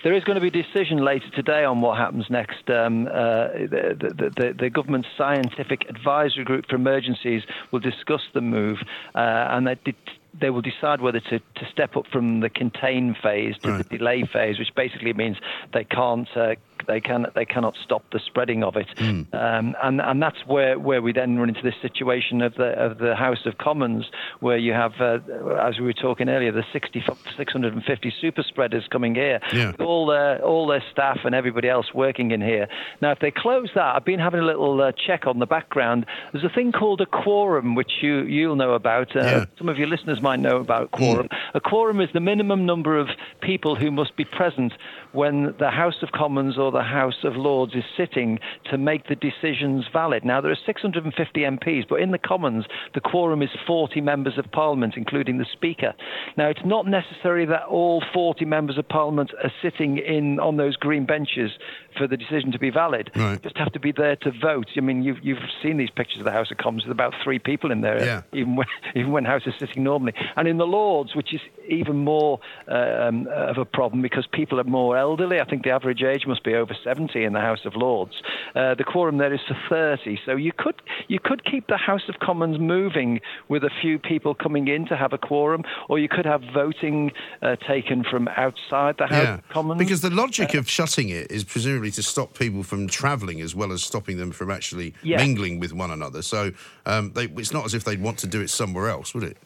There is going to be a decision later today on what happens next. Um, uh, the, the, the, the government's scientific advisory group for emergencies will discuss the move, uh, and they, they will decide whether to, to step up from the contain phase to Right. the delay phase, which basically means they can't. Uh, they can they cannot stop the spreading of it, Hmm. um, and and that's where, where we then run into this situation of the of the House of Commons, where you have, uh, as we were talking earlier, the 60, 650 super spreaders coming here, Yeah. with all their all their staff and everybody else working in here. Now, if they close that, I've been having a little uh, check on the background. There's a thing called a quorum, which you you'll know about. Uh, Yeah. Some of your listeners might know about quorum. A quorum is the minimum number of people who must be present when the House of Commons or the House of Lords is sitting to make the decisions valid. Now, there are 650 MPs, but in the Commons, the quorum is 40 members of Parliament, including the Speaker. Now, it's not necessary that all 40 members of Parliament are sitting in on those green benches for the decision to be valid. Right. You just have to be there to vote. I mean, you've, you've seen these pictures of the House of Commons with about three people in there, Yeah. even when even when House is sitting normally. And in the Lords, which is even more um, of a problem because people are more elderly. I think the average age must be over 70 in the House of Lords. Uh, the quorum there is for 30, so you could you could keep the House of Commons moving with a few people coming in to have a quorum, or you could have voting uh, taken from outside the House Yeah, of Commons. because the logic of shutting it is presumably to stop people from travelling as well as stopping them from actually Yeah. mingling with one another. So um, they, it's not as if they'd want to do it somewhere else, would it?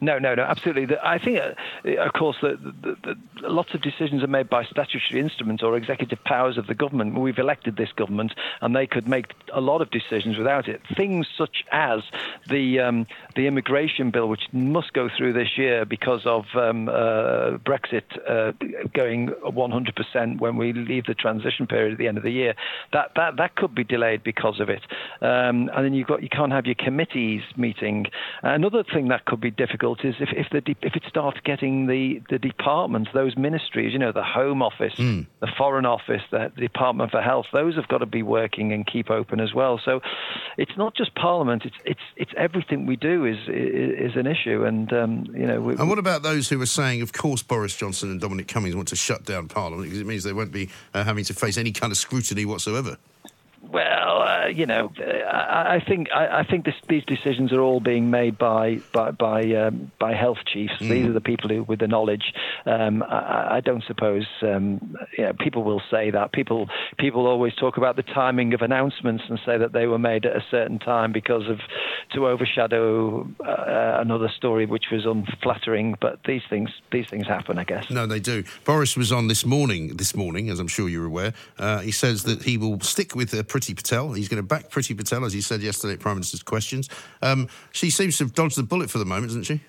No, no, no, absolutely. I think, uh, of course, that lots of decisions are made by statutory instruments or executive powers of the government. We've elected this government, and they could make a lot of decisions without it. Things such as the um, the immigration bill, which must go through this year because of um, uh, Brexit uh, going 100% when we leave the transition period at the end of the year. That that that could be delayed because of it. Um, and then you've got you can't have your committees meeting. Another thing that could be difficult is if if the de- if it starts getting the the departments, those ministries, you know, the Home Office, the Foreign Office, the Department for Health, those have got to be working and keep open as well. So it's not just Parliament; it's it's it's everything we do is is, is an issue. And um, you know, we, And what about those who are saying, of course, Boris Johnson and Dominic Cummings want to shut down Parliament because it means they won't be uh, having to face any kind of scrutiny whatsoever? Well, uh, you know, uh, I, I think I, I think this, these decisions are all being made by by by, um, by health chiefs. These are the people who, with the knowledge. Um, I, I don't suppose um, you know, people will say that. People people always talk about the timing of announcements and say that they were made at a certain time because of to overshadow uh, another story which was unflattering. But these things these things happen, I guess. No, they do. Boris was on this morning, this morning, as I'm sure you're aware. Uh, he says that he will stick with uh, Priti Patel. He's going to back Priti Patel, as he said yesterday at Prime Minister's Questions. Um, she seems to have dodged the bullet for the moment, doesn't she?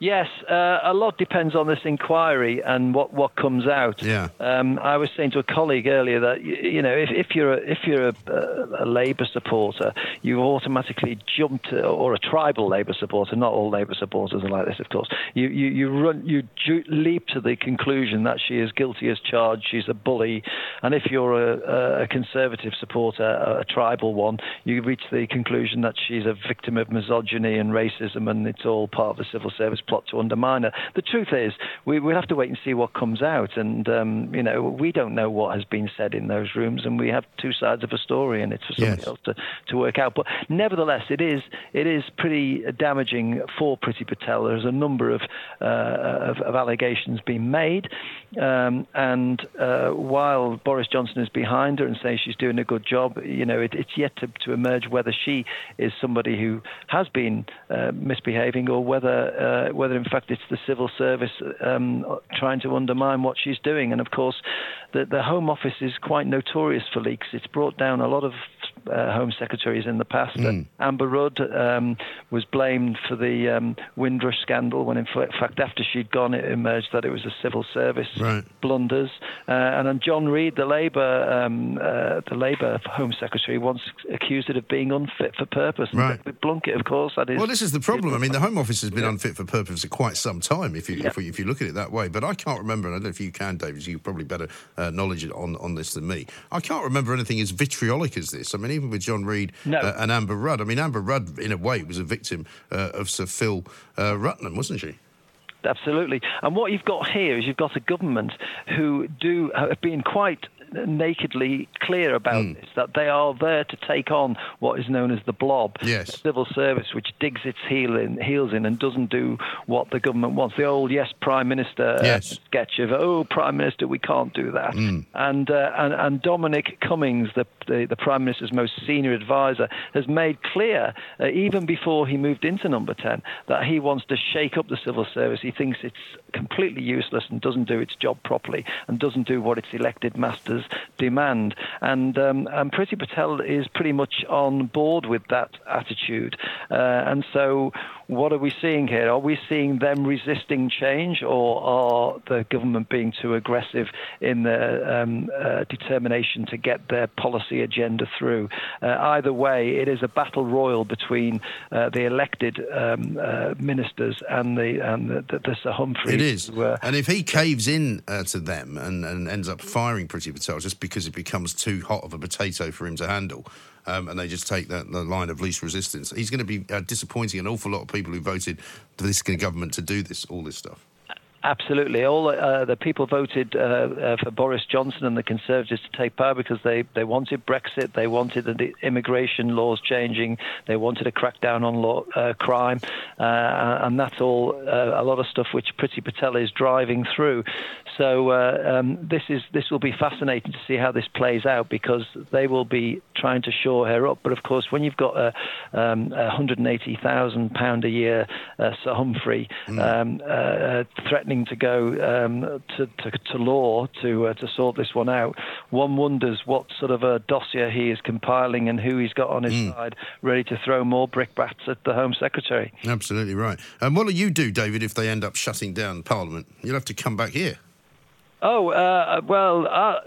Yes, uh, a lot depends on this inquiry and what, what comes out. Yeah. Um, I was saying to a colleague earlier that you, you know if, if you're a, if you're a, a, Labour supporter, you automatically jump to, or a tribal Labour supporter. Not all Labour supporters are like this, of course. You you, you run you ju- leap to the conclusion that she is guilty as charged. She's a bully, and if you're a, a Conservative supporter, a, a tribal one, you reach the conclusion that she's a victim of misogyny and racism, and it's all part of the civil service plot to undermine her. The truth is, we, we'll have to wait and see what comes out. And, um, you know, we don't know what has been said in those rooms, and we have two sides of a story, and it's for somebody yes. else to, to work out. But nevertheless, it is it is pretty damaging for Priti Patel. There's a number of, uh, of, of, allegations being made. Um, and uh, while Boris Johnson is behind her and saying she's doing a good job, you know, it, it's yet to, to emerge whether she is somebody who has been uh, misbehaving or whether uh, whether in fact it's the civil service um, trying to undermine what she's doing. And of course, the, the Home Office is quite notorious for leaks. It's brought down a lot of uh, Home Secretaries in the past. Mm. Amber Rudd um, was blamed for the um, Windrush scandal when, in fact, after she'd gone, it emerged that it was a civil service right. blunders. Uh, and then John Reid, the Labour um, uh, the Labour Home Secretary, once accused it of being unfit for purpose. Right. Blunkett, of course, that is. Well, this is the problem. I mean, the Home Office has been yeah. unfit for purpose for quite some time, if you yeah. if, if, you look at it that way. But I can't remember, and I don't know if you can, David, you've probably better uh, knowledge on, on this than me. I can't remember anything as vitriolic as this. I mean, even with John Reid no. uh, and Amber Rudd. I mean, Amber Rudd, in a way, was a victim uh, of Sir Phil uh, Rutnam, wasn't she? Absolutely. And what you've got here is you've got a government who do have been quite nakedly clear about mm. this that they are there to take on what is known as the blob, yes. the civil service, which digs its heel in, heels in and doesn't do what the government wants. The old yes, prime minister uh, yes. uh, sketch of oh, prime minister, we can't do that. Mm. And, uh, and and Dominic Cummings, the, the, the prime minister's most senior advisor, has made clear uh, even before he moved into Number Ten that he wants to shake up the civil service. He thinks it's completely useless and doesn't do its job properly and doesn't do what its elected masters demand. And, um, and Priti Patel is pretty much on board with that attitude. Uh, and so, what are we seeing here? Are we seeing them resisting change, or are the government being too aggressive in their um, uh, determination to get their policy agenda through? Uh, either way, it is a battle royal between uh, the elected um, uh, ministers and the, and the, the, the Sir Humphrey. It is. and if he caves in uh, to them and, and ends up firing Priti Patel just because it becomes too hot of a potato for him to handle, um, and they just take that, the line of least resistance. He's going to be uh, disappointing an awful lot of people who voted for this government to do this, all this stuff. Absolutely. All uh, the people voted uh, uh, for Boris Johnson and the Conservatives to take power because they, they wanted Brexit, they wanted the immigration laws changing, they wanted a crackdown on law, uh, crime, uh, and that's all uh, a lot of stuff which Priti Patel is driving through. So um, this is this will be fascinating to see how this plays out because they will be trying to shore her up. But of course, when you've got a, um, a 180,000 pound a year Sir Humphrey mm. um, threatening threatening to go um, to, to, to, law to uh, to sort this one out. One wonders what sort of a dossier he is compiling and who he's got on his mm. side, ready to throw more brickbats at the Home Secretary. Absolutely right. And what will you do, David, if they end up shutting down Parliament? You'll have to come back here. Oh uh, well, uh,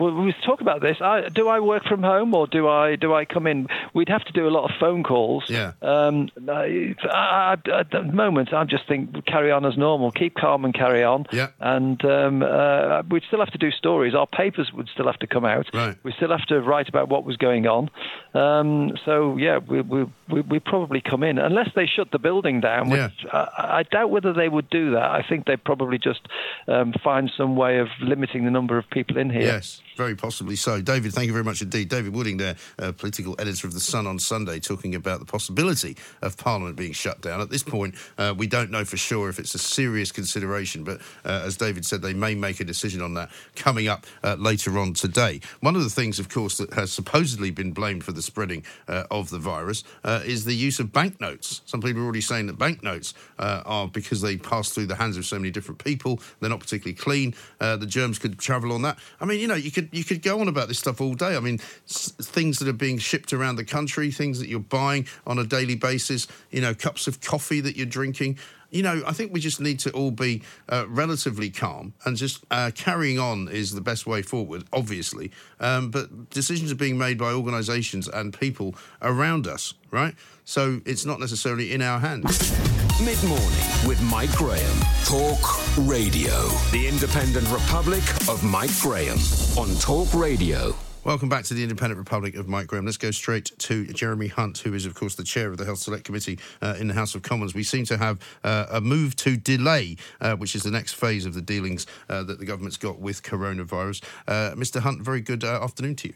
we talk about this. I, do I work from home or do I do I come in? We'd have to do a lot of phone calls. Yeah. Um, I, I, at the moment, I just think carry on as normal, keep calm and carry on. Yeah. And um, uh, we'd still have to do stories. Our papers would still have to come out. Right. We still have to write about what was going on. Um, so yeah, we, we we we probably come in unless they shut the building down. Which yeah. I, I doubt whether they would do that. I think they'd probably just um, find find some way of limiting the number of people in here. Yes, very possibly so. David, thank you very much indeed. David Wooding, there, uh, political editor of The Sun on Sunday, talking about the possibility of Parliament being shut down. At this point, uh, we don't know for sure if it's a serious consideration, but uh, as David said, they may make a decision on that coming up uh, later on today. One of the things, of course, that has supposedly been blamed for the spreading uh, of the virus uh, is the use of banknotes. Some people are already saying that banknotes are because they pass through the hands of so many different people, they're not particularly clean the germs could travel on that. I mean, you know, you could you could go on about this stuff all day. I mean, s- things that are being shipped around the country, things that you're buying on a daily basis, you know, cups of coffee that you're drinking. You know, I think we just need to all be uh, relatively calm and just uh, carrying on is the best way forward, obviously. Um, but decisions are being made by organisations and people around us, right? So it's not necessarily in our hands. Mid morning with Mike Graham. Talk Radio. The Independent Republic of Mike Graham on Talk Radio. Welcome back to the Independent Republic of Mike Graham. Let's go straight to Jeremy Hunt, who is, of course, the chair of the Health Select Committee uh, in the House of Commons. We seem to have uh, a move to delay, uh, which is the next phase of the dealings uh, that the government's got with coronavirus. Uh, Mr. Hunt, very good uh, afternoon to you.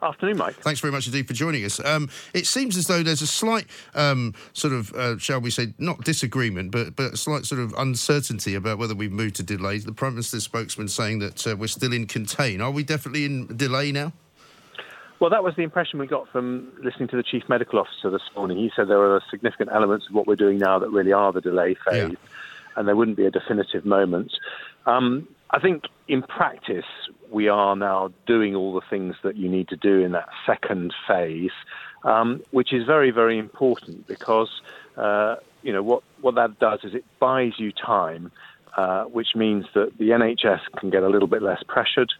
Afternoon, Mike. Thanks very much indeed for joining us. Um, it seems as though there's a slight um, sort of, uh, shall we say, not disagreement, but but a slight sort of uncertainty about whether we've moved to delay. The Prime Minister's spokesman saying that uh, we're still in contain. Are we definitely in delay now? Well, that was the impression we got from listening to the Chief Medical Officer this morning. He said there are significant elements of what we're doing now that really are the delay phase, Yeah. and there wouldn't be a definitive moment. Um, I think in practice, we are now doing all the things that you need to do in that second phase, um, which is very, very important because uh, you know what what that does is it buys you time, uh, which means that the NHS can get a little bit less pressured.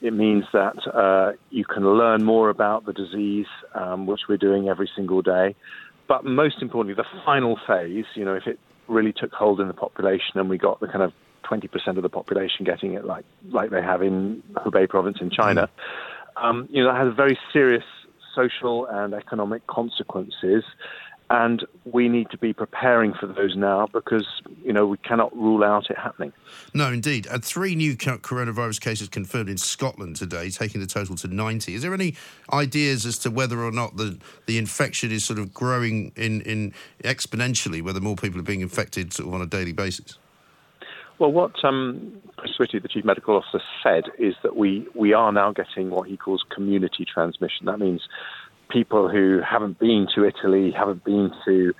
It means that uh, you can learn more about the disease, um, which we're doing every single day. But most importantly, the final phase, you know, if it really took hold in the population and we got the kind of 20% of the population getting it like, like they have in Hubei province in China, um, you know, that has very serious social and economic consequences. And we need to be preparing for those now because, you know, we cannot rule out it happening. No, indeed. And three new coronavirus cases confirmed in Scotland today, taking the total to 90. Is there any ideas as to whether or not the, the infection is sort of growing in, in exponentially, whether more people are being infected sort of on a daily basis? Well, what um, Chris Whitty, the Chief Medical Officer, said is that we, we are now getting what he calls community transmission. That means people who haven't been to Italy, haven't been to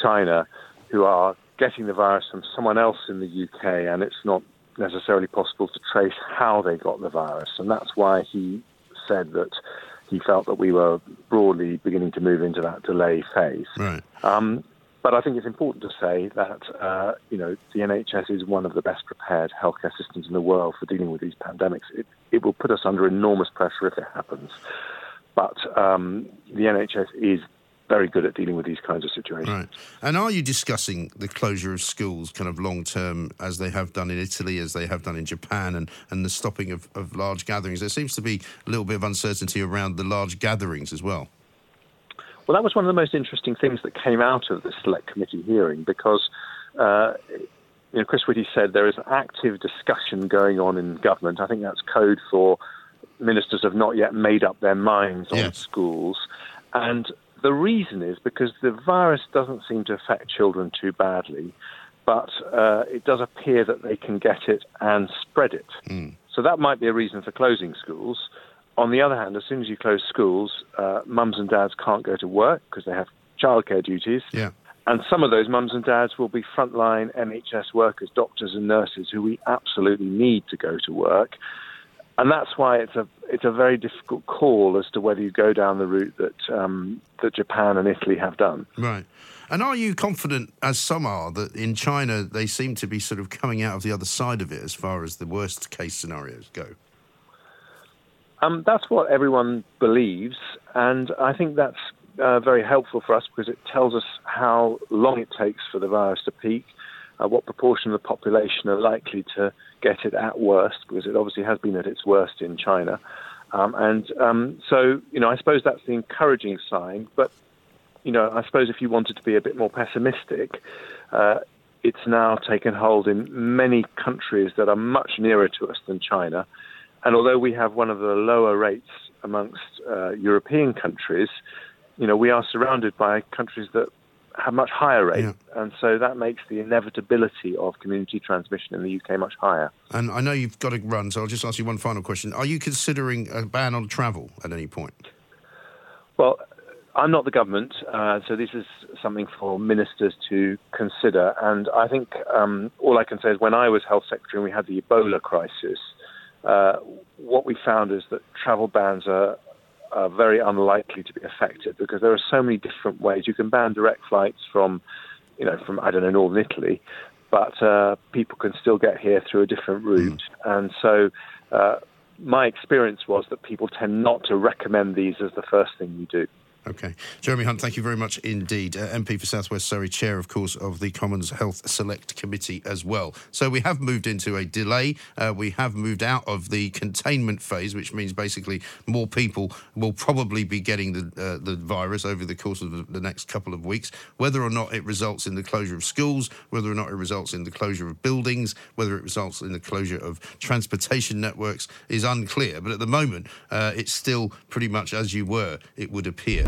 China, who are getting the virus from someone else in the UK, and it's not necessarily possible to trace how they got the virus. And that's why he said that he felt that we were broadly beginning to move into that delay phase. Right. Um, but I think it's important to say that uh, you know the NHS is one of the best prepared healthcare systems in the world for dealing with these pandemics. It, it will put us under enormous pressure if it happens, but um, the NHS is very good at dealing with these kinds of situations. Right. And are you discussing the closure of schools kind of long term as they have done in Italy, as they have done in Japan, and, and the stopping of, of large gatherings? There seems to be a little bit of uncertainty around the large gatherings as well. Well, that was one of the most interesting things that came out of the select committee hearing because, uh, you know, Chris Whitty said there is an active discussion going on in government. I think that's code for ministers have not yet made up their minds on Yes. schools. And the reason is because the virus doesn't seem to affect children too badly, but uh, it does appear that they can get it and spread it. So that might be a reason for closing schools. On the other hand, as soon as you close schools, uh, mums and dads can't go to work because they have childcare duties. Yeah. And some of those mums and dads will be frontline NHS workers, doctors and nurses who we absolutely need to go to work. And that's why it's a it's a very difficult call as to whether you go down the route that um, that Japan and Italy have done. Right. And are you confident, as some are, that in China they seem to be sort of coming out of the other side of it as far as the worst case scenarios go? Um, that's what everyone believes, and I think that's uh, very helpful for us because it tells us how long it takes for the virus to peak, uh, what proportion of the population are likely to get it at worst, because it obviously has been at its worst in China. Um, and um, so, you know, I suppose that's the encouraging sign. But, you know, I suppose if you wanted to be a bit more pessimistic, uh, it's now taken hold in many countries that are much nearer to us than China. And although we have one of the lower rates amongst uh, European countries, you know, we are surrounded by countries that have much higher rates. And so that makes the inevitability of community transmission in the UK much higher. And I know you've got to run, so I'll just ask you one final question. Are you considering a ban on travel at any point? Well, I'm not the government, uh, so this is something for ministers to consider. And I think um, all I can say is when I was health secretary and we had the Ebola crisis, uh, what we found is that travel bans are, are very unlikely to be affected because there are so many different ways. You can ban direct flights from, you know, from I don't know northern Italy, but uh, people can still get here through a different route. Mm. And so, uh, my experience was that people tend not to recommend these as the first thing you do. Okay. Jeremy Hunt, thank you very much indeed. Uh, MP for Southwest Surrey, Chair, of course, of the Commons Health Select Committee as well. So we have moved into a delay. Uh, we have moved out of the containment phase, which means basically more people will probably be getting the, uh, the virus over the course of the next couple of weeks. Whether or not it results in the closure of schools, whether or not it results in the closure of buildings, whether it results in the closure of transportation networks is unclear. But at the moment, uh, it's still pretty much as you were, it would appear.